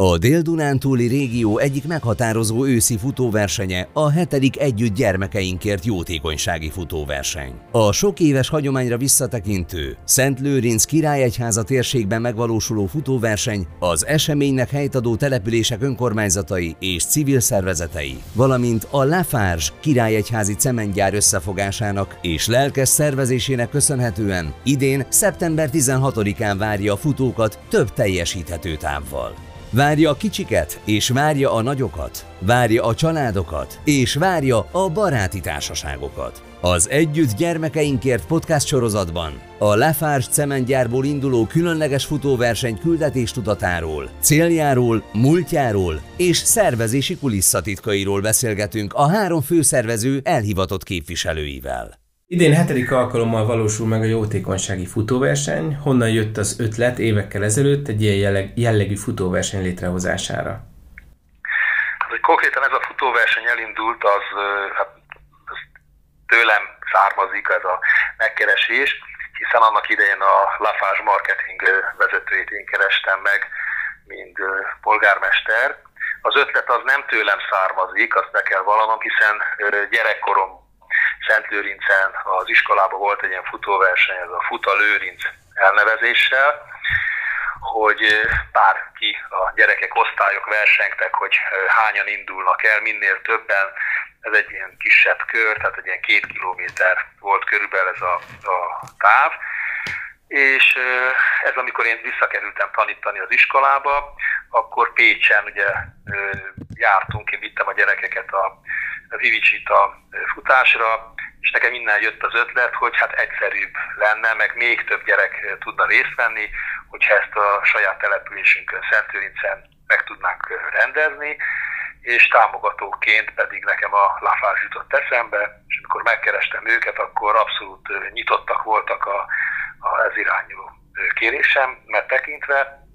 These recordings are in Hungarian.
A Dél-Dunántúli régió egyik meghatározó őszi futóversenye a hetedik Együtt gyermekeinkért jótékonysági futóverseny. A sok éves hagyományra visszatekintő Szent Lőrinc királyegyháza térségben megvalósuló futóverseny az eseménynek helytadó települések önkormányzatai és civil szervezetei, valamint a Lafarge királyegyházi cementgyár összefogásának és lelkes szervezésének köszönhetően idén szeptember 16-án várja a futókat több teljesíthető távval. Várja a kicsiket, és várja a nagyokat. Várja a családokat, és várja a baráti társaságokat. Az Együtt Gyermekeinkért podcast sorozatban a Lafarge cementgyárból induló különleges futóverseny küldetéstudatáról, céljáról, múltjáról és szervezési kulisszatitkairól beszélgetünk a három főszervező elhivatott képviselőivel. Idén hetedik alkalommal valósul meg a jótékonysági futóverseny, honnan jött az ötlet évekkel ezelőtt egy ilyen jelleg, jellegű futóverseny létrehozására? Hát, hogy konkrétan ez a futóverseny elindult, az, hát, az tőlem származik ez a megkeresés, hiszen annak idején a Lafage marketing vezetőjét én kerestem meg, mint polgármester. Az ötlet az nem tőlem származik, azt be kell vallanom, hiszen gyerekkorom Lőrincen az iskolában volt egy ilyen futóverseny, ez a Futa Lőrinc elnevezéssel, hogy bárki, a gyerekek, osztályok versengtek, hogy hányan indulnak el, minél többen. Ez egy ilyen kisebb kör, tehát egy ilyen két kilométer volt körülbelül ez a, a táv. És ez amikor én visszakerültem tanítani az iskolába, akkor Pécsen ugye jártunk, én vittem a gyerekeket a, a Vivicsit a futásra, és nekem innen jött az ötlet, hogy hát egyszerűbb lenne, meg még több gyerek tudna részt venni, hogyha ezt a saját településünkön, Szentőrincen meg tudnánk rendezni, és támogatóként pedig nekem a Lafás jutott eszembe, és amikor megkerestem őket, akkor abszolút nyitottak voltak a, a ez irányú kérésem, mert tekintve,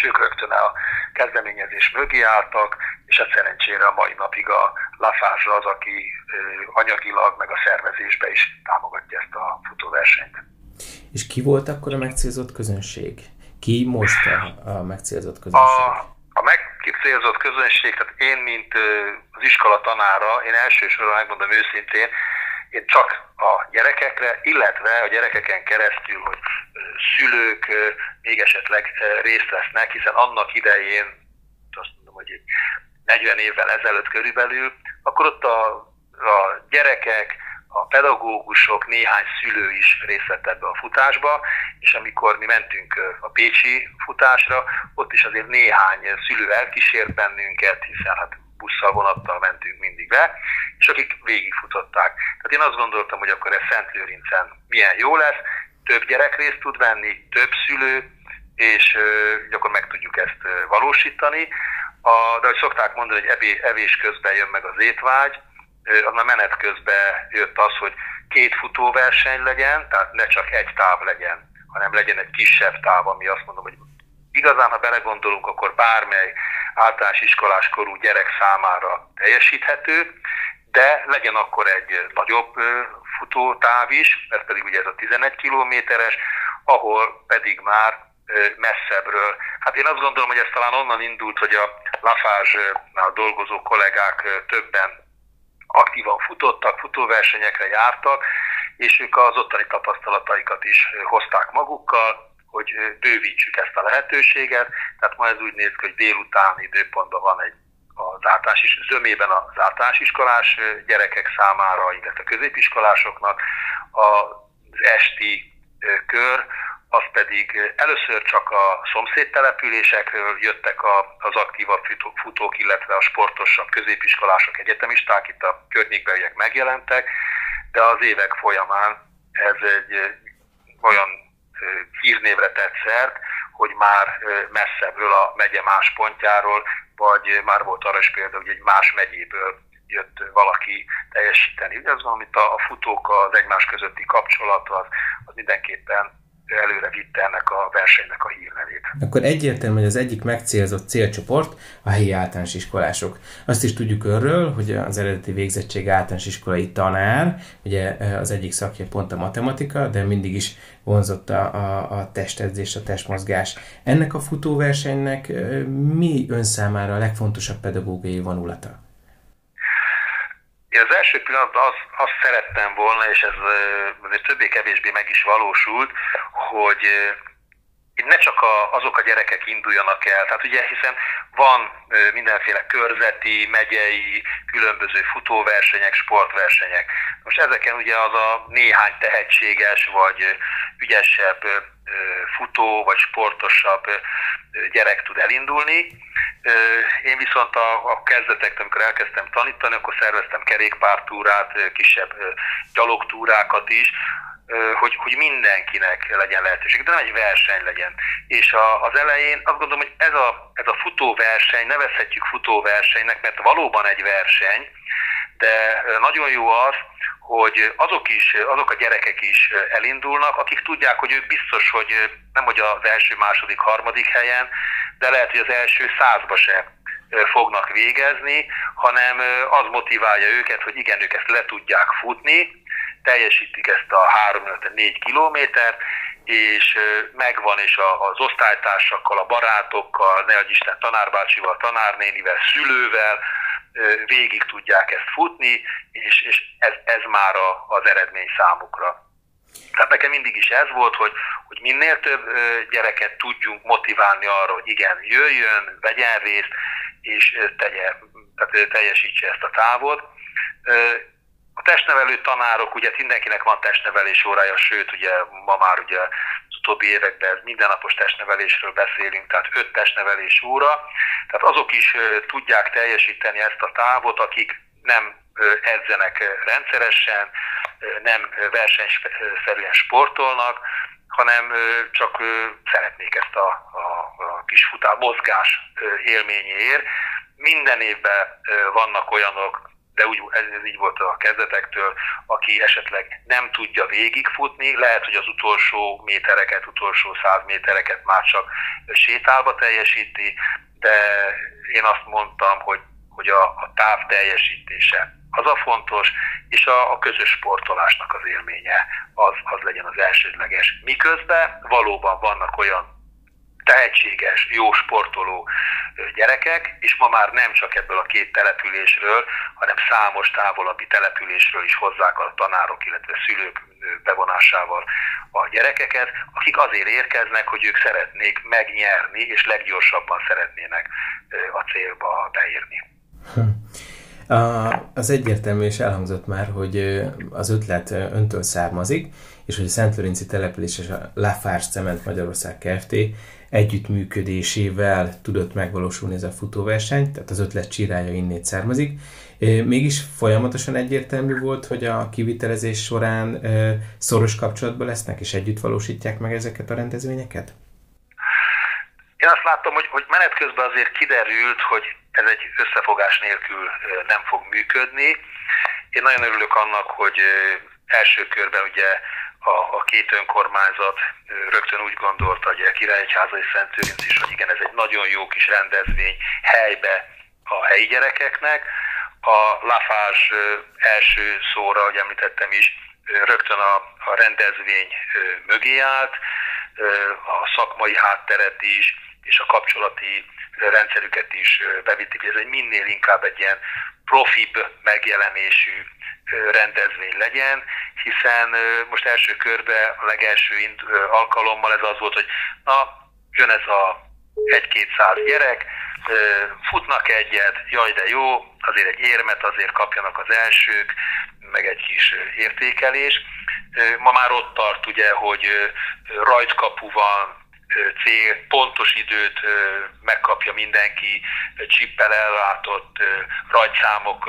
és ők rögtön a kezdeményezés mögé álltak, és hát szerencsére a mai napig a Lafázs az, aki anyagilag, meg a szervezésbe is támogatja ezt a futóversenyt. És ki volt akkor a megcélzott közönség? Ki most a, a megcélzott közönség? A, a megcélzott közönség, tehát én, mint az iskola tanára, én elsősorban megmondom őszintén, én csak a gyerekekre, illetve a gyerekeken keresztül, hogy szülők még esetleg részt vesznek, hiszen annak idején, azt mondom, hogy 40 évvel ezelőtt körülbelül, akkor ott a, a gyerekek, a pedagógusok, néhány szülő is részt vett ebbe a futásba, és amikor mi mentünk a Pécsi futásra, ott is azért néhány szülő elkísért bennünket, hiszen hát busszal, vonattal mentünk mindig be, és akik végigfutották. Tehát én azt gondoltam, hogy akkor ez Szent Lőrincen milyen jó lesz, több gyerek részt tud venni, több szülő, és akkor meg tudjuk ezt valósítani. A, de hogy szokták mondani, hogy evés, evés közben jön meg az étvágy, uh, a menet közben jött az, hogy két futóverseny legyen, tehát ne csak egy táv legyen, hanem legyen egy kisebb táv, ami azt mondom, hogy igazán, ha belegondolunk, akkor bármely általános iskolás korú gyerek számára teljesíthető, de legyen akkor egy nagyobb futótáv is, mert pedig ugye ez a 11 kilométeres, ahol pedig már messzebbről. Hát én azt gondolom, hogy ez talán onnan indult, hogy a Lafázsnál dolgozó kollégák többen aktívan futottak, futóversenyekre jártak, és ők az ottani tapasztalataikat is hozták magukkal, hogy bővítsük ezt a lehetőséget. Tehát ma ez úgy néz ki, hogy délutáni időpontban van egy az általános is, zömében az általános iskolás gyerekek számára, illetve középiskolásoknak, az esti kör, az pedig először csak a szomszédtelepülésekről jöttek az aktívabb futók, illetve a sportosabb középiskolások, egyetemisták, itt a környékbeliek megjelentek, de az évek folyamán ez egy olyan hírnévre tett szert, hogy már messzebbről a megye más pontjáról, vagy már volt arra is példa, hogy egy más megyéből jött valaki teljesíteni. Ugye az amit a futók az egymás közötti kapcsolat, az, az mindenképpen előre vitte ennek a versenynek a hírnevét. Akkor egyértelmű, hogy az egyik megcélzott célcsoport a helyi általános iskolások. Azt is tudjuk örről, hogy az eredeti végzettség általános iskolai tanár, ugye az egyik szakja pont a matematika, de mindig is vonzott a, a, a testedzés, a testmozgás. Ennek a futóversenynek mi ön számára a legfontosabb pedagógiai vonulata? Én az első pillanatban azt, azt szerettem volna, és ez azért többé-kevésbé meg is valósult, hogy itt ne csak a, azok a gyerekek induljanak el, tehát ugye hiszen van mindenféle körzeti, megyei, különböző futóversenyek, sportversenyek. Most ezeken ugye az a néhány tehetséges vagy ügyesebb futó vagy sportosabb gyerek tud elindulni. Én viszont a, a kezdetek, amikor elkezdtem tanítani, akkor szerveztem kerékpártúrát, kisebb gyalogtúrákat is, hogy, hogy mindenkinek legyen lehetőség, de nem egy verseny legyen. És a, az elején azt gondolom, hogy ez a, ez a futóverseny, nevezhetjük futóversenynek, mert valóban egy verseny, de nagyon jó az, hogy azok is, azok a gyerekek is elindulnak, akik tudják, hogy ők biztos, hogy nem hogy az első, második, harmadik helyen, de lehet, hogy az első százba se fognak végezni, hanem az motiválja őket, hogy igen, ők ezt le tudják futni, teljesítik ezt a 3-4 kilométert, és megvan, és az osztálytársakkal, a barátokkal, ne Isten tanárbácsival, tanárnénivel, szülővel végig tudják ezt futni, és, és ez, ez már a, az eredmény számukra. Tehát nekem mindig is ez volt, hogy, hogy minél több gyereket tudjunk motiválni arra, hogy igen, jöjjön, vegyen részt, és tegye, tehát teljesítse ezt a távot. A testnevelő tanárok, ugye mindenkinek van testnevelés órája, sőt, ugye ma már ugye az utóbbi években mindennapos testnevelésről beszélünk, tehát öt testnevelés óra, tehát azok is tudják teljesíteni ezt a távot, akik nem edzenek rendszeresen, nem versenyszerűen sportolnak, hanem csak szeretnék ezt a, a, a kis futár mozgás élményéért. Minden évben vannak olyanok, de úgy, ez, ez így volt a kezdetektől, aki esetleg nem tudja végigfutni, lehet, hogy az utolsó métereket, utolsó száz métereket már csak sétálva teljesíti, de én azt mondtam, hogy, hogy a, a táv teljesítése az a fontos, és a, a közös sportolásnak az élménye az, az legyen az elsődleges. Miközben valóban vannak olyan tehetséges, jó sportoló gyerekek, és ma már nem csak ebből a két településről, hanem számos távolabbi településről is hozzák a tanárok, illetve szülők bevonásával a gyerekeket, akik azért érkeznek, hogy ők szeretnék megnyerni, és leggyorsabban szeretnének a célba beérni. Hm. Az egyértelmű és elhangzott már, hogy az ötlet öntől származik, és hogy a Szent Lőrinci település és a Lafarge Cement Magyarország Kft együttműködésével tudott megvalósulni ez a futóverseny, tehát az ötlet csirája innét származik. Mégis folyamatosan egyértelmű volt, hogy a kivitelezés során szoros kapcsolatban lesznek, és együtt valósítják meg ezeket a rendezvényeket? Én azt láttam, hogy, hogy menet közben azért kiderült, hogy ez egy összefogás nélkül nem fog működni. Én nagyon örülök annak, hogy első körben ugye a, a két önkormányzat rögtön úgy gondolta, hogy a Királyegyháza és Szentőrinc is, hogy igen, ez egy nagyon jó kis rendezvény helybe a helyi gyerekeknek. A Lafás első szóra, ahogy említettem is, rögtön a, a rendezvény mögé állt, a szakmai hátteret is, és a kapcsolati rendszerüket is bevitték, egy minél inkább egy ilyen profibb megjelenésű rendezvény legyen, hiszen most első körbe a legelső alkalommal ez az volt, hogy na, jön ez a egy-kétszáz gyerek, futnak egyet, jaj de jó, azért egy érmet azért kapjanak az elsők, meg egy kis értékelés. Ma már ott tart ugye, hogy rajtkapu van, cél, pontos időt megkapja mindenki, csippel ellátott rajtszámok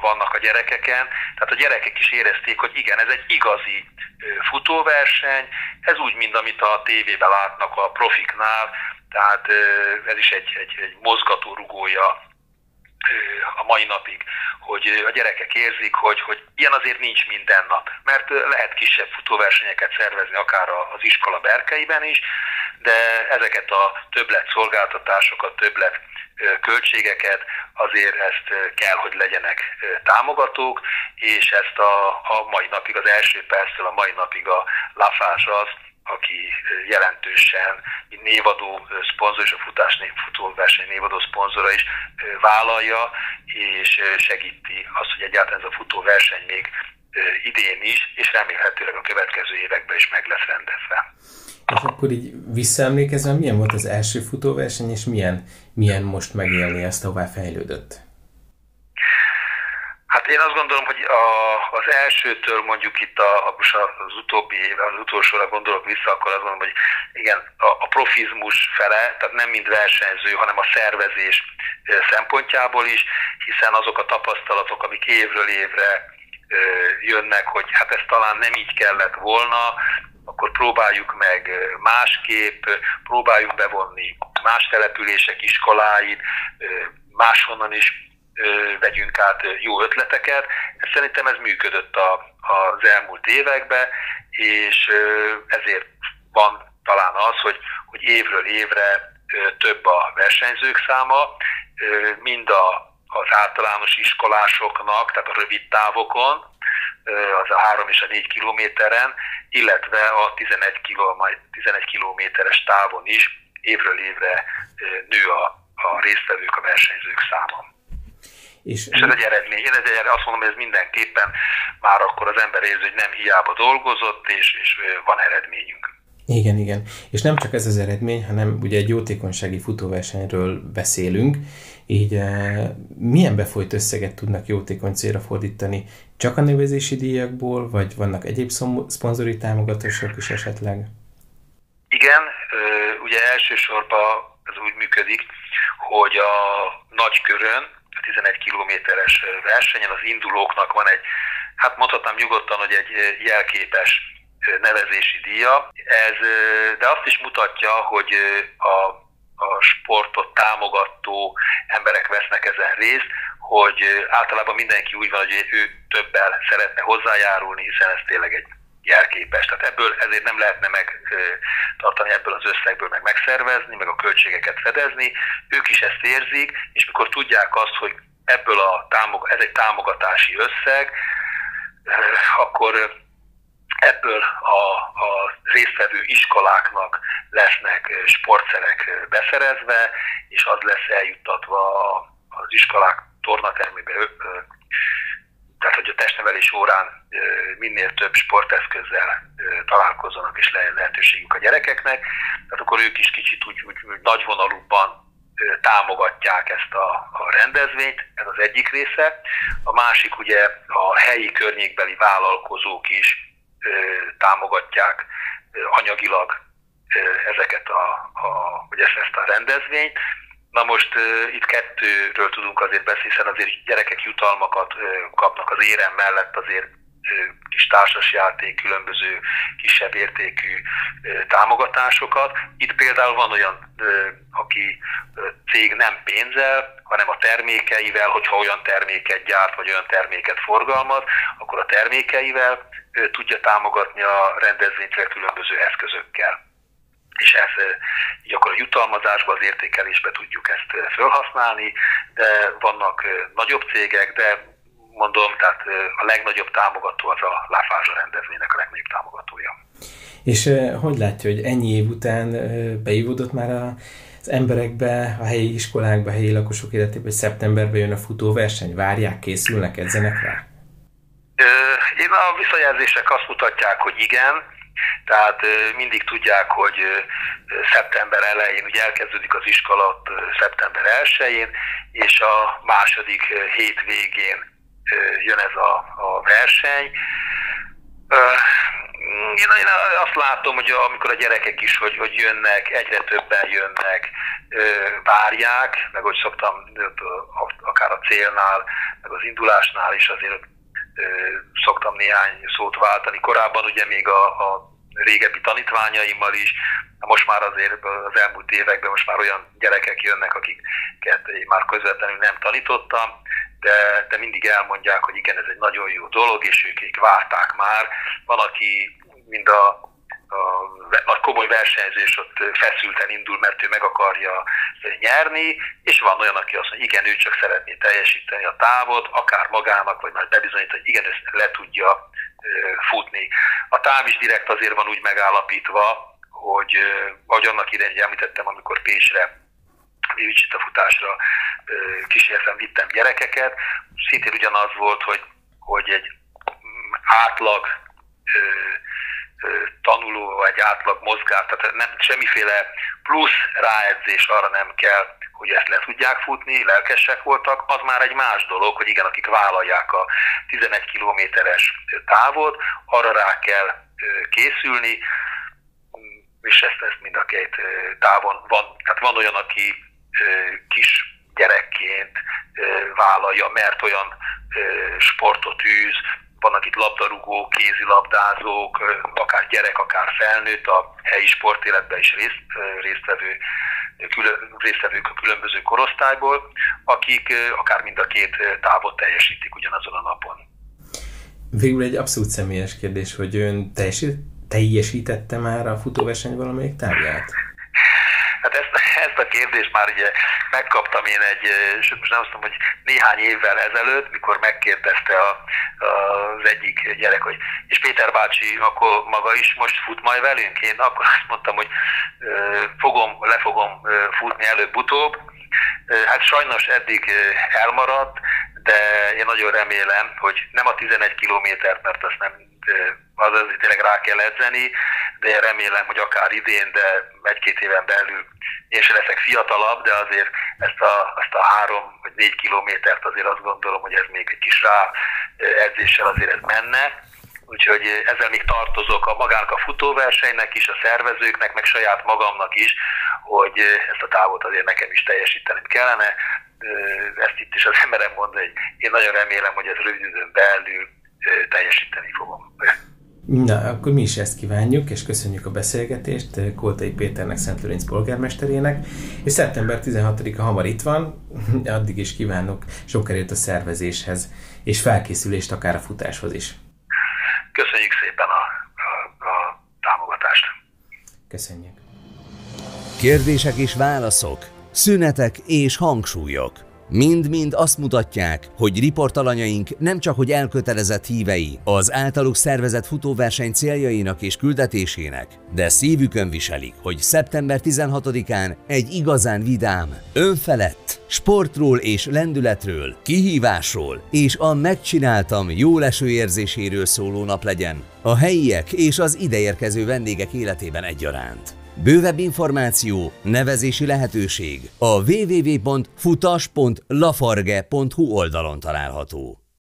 vannak a gyerekeken. Tehát a gyerekek is érezték, hogy igen, ez egy igazi futóverseny, ez úgy, mint amit a tévében látnak a profiknál, tehát ez is egy, egy, egy mozgató rugója a mai napig, hogy a gyerekek érzik, hogy, hogy ilyen azért nincs minden nap. Mert lehet kisebb futóversenyeket szervezni akár az iskola berkeiben is, de ezeket a többlet szolgáltatásokat, többlet költségeket, azért ezt kell, hogy legyenek támogatók, és ezt a, a mai napig, az első perctől a mai napig a Lafás az, aki jelentősen névadó szponzor és a futás futóverseny névadó szponzora is vállalja, és segíti azt, hogy egyáltalán ez a futóverseny még idén is, és remélhetőleg a következő években is meg lesz rendezve. És akkor így visszaemlékezve, milyen volt az első futóverseny, és milyen, milyen most megélni ezt, hová fejlődött? Hát én azt gondolom, hogy a, az elsőtől mondjuk itt a, a, az utóbbi éve, az utolsóra gondolok vissza, akkor azt gondolom, hogy igen, a, a profizmus fele, tehát nem mind versenyző, hanem a szervezés szempontjából is, hiszen azok a tapasztalatok, amik évről évre jönnek, hogy hát ez talán nem így kellett volna, akkor próbáljuk meg másképp, próbáljuk bevonni más települések iskoláit, máshonnan is vegyünk át jó ötleteket. Szerintem ez működött a, az elmúlt években, és ezért van talán az, hogy, hogy évről évre több a versenyzők száma, mind a, az általános iskolásoknak, tehát a rövid távokon, az a 3 és a 4 kilométeren, illetve a 11, kiló, majd 11 kilométeres távon is évről évre nő a, a résztvevők, a versenyzők száma. És, és ez egy eredmény. Én ez egy, azt mondom, hogy ez mindenképpen már akkor az ember érzi, hogy nem hiába dolgozott, és, és van eredményünk. Igen, igen. És nem csak ez az eredmény, hanem ugye egy jótékonysági futóversenyről beszélünk, így eh, milyen befolyt összeget tudnak jótékony célra fordítani? Csak a nevezési díjakból, vagy vannak egyéb szponzori támogatások is esetleg? Igen, ugye elsősorban ez úgy működik, hogy a nagykörön, 11 kilométeres versenyen az indulóknak van egy, hát mondhatnám nyugodtan, hogy egy jelképes nevezési díja. Ez, de azt is mutatja, hogy a, a sportot támogató emberek vesznek ezen részt, hogy általában mindenki úgy van, hogy ő többel szeretne hozzájárulni, hiszen ez tényleg egy jelképes. Tehát ebből ezért nem lehetne megtartani ebből az összegből, meg megszervezni, meg a költségeket fedezni. Ők is ezt érzik, és mikor tudják azt, hogy ebből a támog, ez egy támogatási összeg, akkor ebből a, a résztvevő iskoláknak lesznek sportszerek beszerezve, és az lesz eljuttatva az iskolák tornatermébe tehát hogy a testnevelés órán minél több sporteszközzel találkozzanak és legyen lehetőségük a gyerekeknek, tehát akkor ők is kicsit úgy, úgy, nagyvonalúbban támogatják ezt a, a rendezvényt, ez az egyik része. A másik ugye a helyi környékbeli vállalkozók is ö, támogatják ö, anyagilag ö, ezeket a, a, vagy ezt, ezt a rendezvényt. Na most uh, itt kettőről tudunk azért beszélni, hiszen azért gyerekek jutalmakat uh, kapnak az érem mellett azért kis társasjáték, különböző kisebb értékű támogatásokat. Itt például van olyan, aki cég nem pénzzel, hanem a termékeivel, hogyha olyan terméket gyárt, vagy olyan terméket forgalmaz, akkor a termékeivel tudja támogatni a rendezvényt különböző eszközökkel és ez így akkor a jutalmazásba, az értékelésbe tudjuk ezt felhasználni, de vannak nagyobb cégek, de mondom, tehát a legnagyobb támogató az a Láfázsa rendezvénynek a legnagyobb támogatója. És hogy látja, hogy ennyi év után beívódott már a az emberekbe, a helyi iskolákba, a helyi lakosok életébe, hogy szeptemberben jön a futóverseny? Várják, készülnek, edzenek rá? Én a visszajelzések azt mutatják, hogy igen, tehát mindig tudják, hogy szeptember elején ugye elkezdődik az iskola szeptember 1-én, és a második hét végén jön ez a, a verseny. Én, én azt látom, hogy amikor a gyerekek is, hogy, hogy jönnek, egyre többen jönnek, várják, meg hogy szoktam akár a célnál, meg az indulásnál is azért szoktam néhány szót váltani. Korábban ugye még a, a régebbi tanítványaimmal is. Most már azért az elmúlt években most már olyan gyerekek jönnek, akiket én már közvetlenül nem tanítottam, de, de mindig elmondják, hogy igen, ez egy nagyon jó dolog, és ők várták már. Van, aki mind a a komoly versenyzés ott feszülten indul, mert ő meg akarja nyerni, és van olyan, aki azt mondja, igen, ő csak szeretné teljesíteni a távot, akár magának, vagy majd bebizonyít, hogy igen, ezt le tudja futni. A táv is direkt azért van úgy megállapítva, hogy ahogy annak idején említettem, amikor Pécsre a futásra kísértem, vittem gyerekeket, szintén ugyanaz volt, hogy, hogy egy átlag tanuló, vagy átlag mozgás, tehát nem, semmiféle plusz ráedzés arra nem kell, hogy ezt le tudják futni, lelkesek voltak, az már egy más dolog, hogy igen, akik vállalják a 11 kilométeres távot, arra rá kell készülni, és ezt, ezt mind a két távon van. Tehát van olyan, aki kis gyerekként vállalja, mert olyan sportot űz, vannak itt labdarúgók, kézilabdázók, akár gyerek, akár felnőtt, a helyi sportéletben is részt, résztvevő, külön, résztvevők a különböző korosztályból, akik akár mind a két távot teljesítik ugyanazon a napon. Végül egy abszolút személyes kérdés, hogy ön teljesít, teljesítette már a futóverseny valamelyik távját? Hát ezt, ezt a kérdést már ugye megkaptam én egy, sőt most nem azt mondom, hogy néhány évvel ezelőtt, mikor megkérdezte a, a, az egyik gyerek, hogy és Péter bácsi akkor maga is most fut majd velünk? Én akkor azt mondtam, hogy fogom, le fogom futni előbb-utóbb. Hát sajnos eddig elmaradt, de én nagyon remélem, hogy nem a 11 kilométert, mert azt nem az azért tényleg rá kell edzeni, de én remélem, hogy akár idén, de egy-két éven belül én sem leszek fiatalabb, de azért ezt a, ezt a három vagy négy kilométert azért azt gondolom, hogy ez még egy kis rá edzéssel azért ez menne. Úgyhogy ezzel még tartozok a magának a futóversenynek is, a szervezőknek, meg saját magamnak is, hogy ezt a távot azért nekem is teljesítenem kellene. Ezt itt is az emberem mondja, hogy én nagyon remélem, hogy ez rövid időn belül teljesíteni fogom. Na, akkor mi is ezt kívánjuk, és köszönjük a beszélgetést Koltai Péternek, Szent Lőrinc polgármesterének, és szeptember 16-a hamar itt van, addig is kívánok sok erőt a szervezéshez, és felkészülést akár a futáshoz is. Köszönjük szépen a, a, a támogatást. Köszönjük. Kérdések és válaszok, szünetek és hangsúlyok. Mind-mind azt mutatják, hogy riportalanyaink nem csak hogy elkötelezett hívei az általuk szervezett futóverseny céljainak és küldetésének, de szívükön viselik, hogy szeptember 16-án egy igazán vidám, önfelett, sportról és lendületről, kihívásról és a megcsináltam jó leső érzéséről szóló nap legyen, a helyiek és az ideérkező vendégek életében egyaránt. Bővebb információ, nevezési lehetőség a www.futas.lafarge.hu oldalon található.